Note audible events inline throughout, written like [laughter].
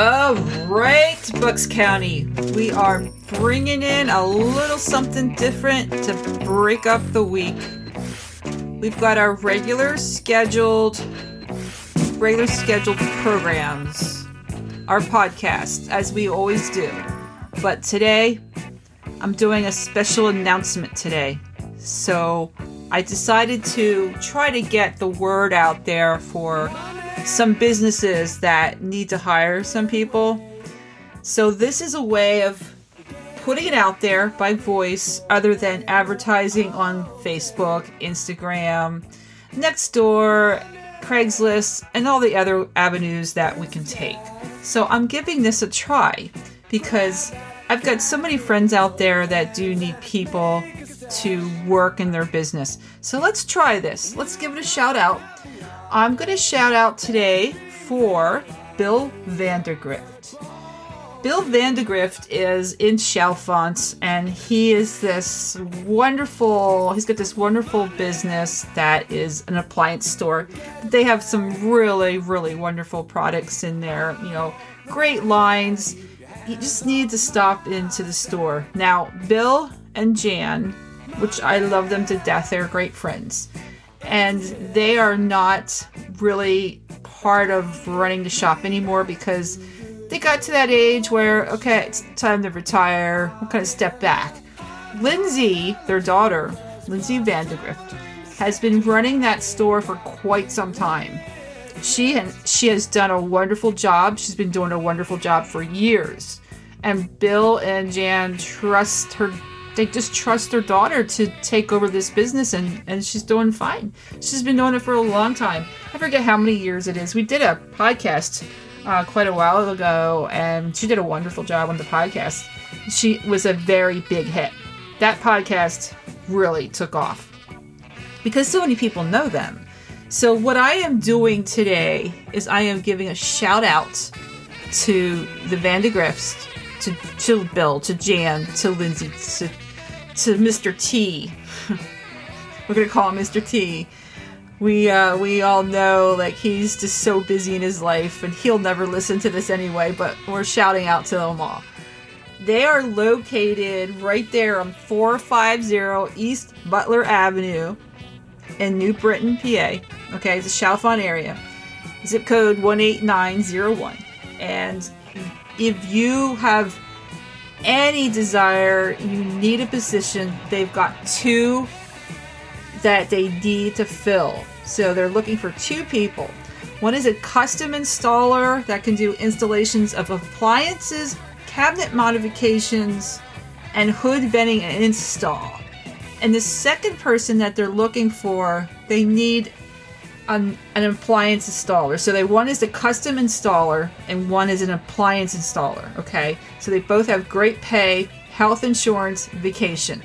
All right, Bucks County, we are bringing in a little something different to break up the week. We've got our regular scheduled, regular scheduled programs, our podcast, as we always do. But today, I'm doing a special announcement today. So I decided to try to get the word out there for some businesses that need to hire some people. So this is a way of putting it out there by voice other than advertising on Facebook, Instagram, Nextdoor, Craigslist, and all the other avenues that we can take. So I'm giving this a try because I've got so many friends out there that do need people to work in their business. So let's try this. Let's give it a shout out. I'm going to shout out today for Bill Vandegrift. Bill Vandegrift is in Chalfont and he is this wonderful, he's got this wonderful business that is an appliance store. They have some really, really wonderful products in there, you know, great lines. You just need to stop into the store. Now, Bill and Jan, which I love them to death, they're great friends. And they are not really part of running the shop anymore because they got to that age where okay it's time to retire. We'll kind of step back. Lindsay their daughter lindsay vandegrift has been running that store for quite some time. She and she has done a wonderful job. She's been doing a wonderful job for years. And bill and jan trust her they just trust their daughter to take over this business and and she's doing fine. She's been doing it for a long time. I forget how many years it is. We did a podcast uh, quite a while ago and she did a wonderful job on the podcast. She was a very big hit. That podcast really took off because so many people know them. So what i am doing today is i am giving a shout out to the vandegrifts to, to Bill, to Jan, to Lindsay, to, to Mr. T. [laughs] We're gonna call him Mr. T. We uh, we all know like he's just so busy in his life, and he'll never listen to this anyway. But we're shouting out to them all. They are located right there on 450 East Butler Avenue in New Britain, PA. Okay, it's a Chalfont area. Zip code 18901. And if you have any desire, you need a position, they've got two that they need to fill. So they're looking for two people. One is a custom installer that can do installations of appliances, cabinet modifications, and hood venting and install. And the second person that they're looking for, they need an, an appliance installer. So they one is a custom installer and one is an appliance installer. Okay, so they both have great pay, health insurance, vacation.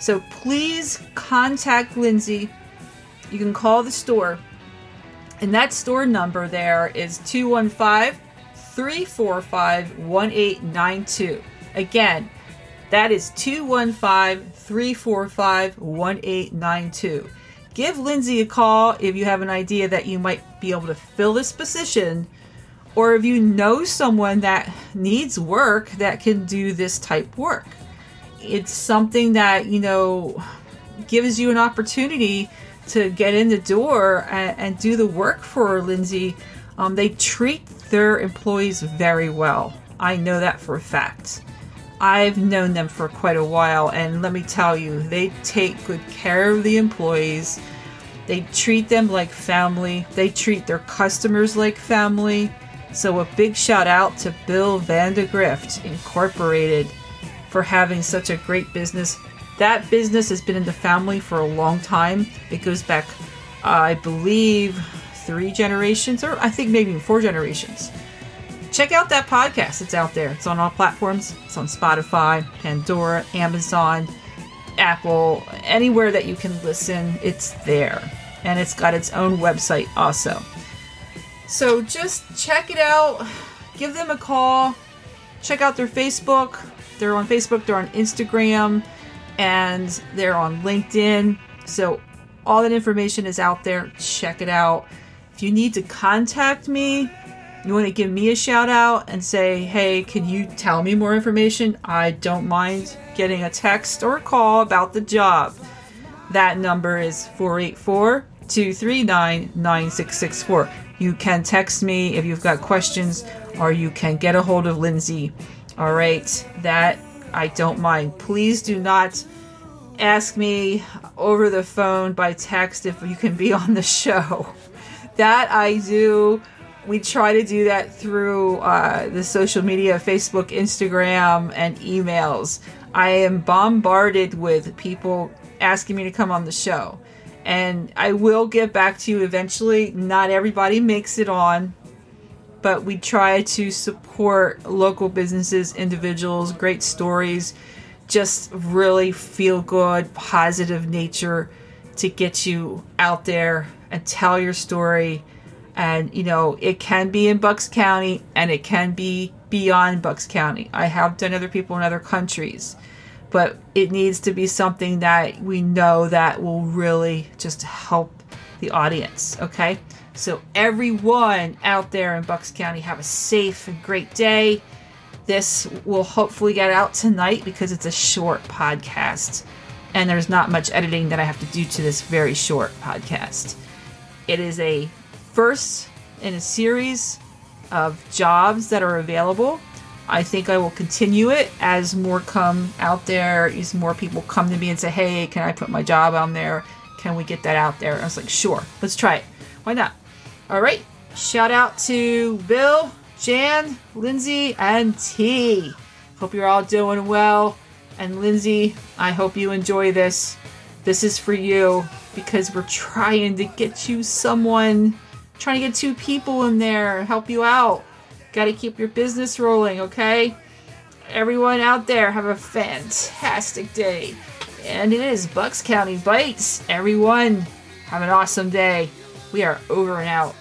So please contact Lindsay. You can call the store, and that store number there is 215 345 1892. Again, that is 215 345 1892 give Lindsay a call if you have an idea that you might be able to fill this position or if you know someone that needs work that can do this type work. It's something that, you know, gives you an opportunity to get in the door and, and do the work for Lindsay. Um, they treat their employees very well. I know that for a fact. I've known them for quite a while, and let me tell you, they take good care of the employees. They treat them like family. They treat their customers like family. So, a big shout out to Bill Vandegrift Incorporated for having such a great business. That business has been in the family for a long time. It goes back, uh, I believe, three generations, or I think maybe four generations check out that podcast. It's out there. It's on all platforms. It's on Spotify, Pandora, Amazon, Apple, anywhere that you can listen. It's there. And it's got its own website also. So just check it out. Give them a call. Check out their Facebook. They're on Facebook, they're on Instagram, and they're on LinkedIn. So all that information is out there. Check it out. If you need to contact me, you want to give me a shout out and say, hey, can you tell me more information? I don't mind getting a text or a call about the job. That number is 484 239 9664. You can text me if you've got questions, or you can get a hold of Lindsay. All right, that I don't mind. Please do not ask me over the phone by text if you can be on the [laughs] show. That I do we try to do that through uh, the social media Facebook, Instagram, and emails. I am bombarded with people asking me to come on the show. And I will get back to you eventually. Not everybody makes it on, but we try to support local businesses, individuals, great stories, just really feel good, positive nature to get you out there and tell your story and you know it can be in bucks county and it can be beyond bucks county. I have done other people in other countries but it needs to be something that we know that will really just help the audience okay? So everyone out there in bucks county have a safe and great day. This will hopefully get out tonight because it's a short podcast and there's not much editing that i have to do to this very short podcast. It is a first in a series of jobs that are available. I think I will continue it as more come out there, as more people come to me and say, hey, can I put my job on there? Can we get that out there? I was like, sure, let's try it. Why not? All right. Shout out to Bill, Jan, Lindsay, and T. Hope you're all doing well. And Lindsay, I hope you enjoy this. This is for you because we're trying to get you someone trying to get two people in there help you out. Got to keep your business rolling, okay? Everyone out there, have a fantastic day. And it is Bucks County Bytes. Everyone, have an awesome day. We are over and out.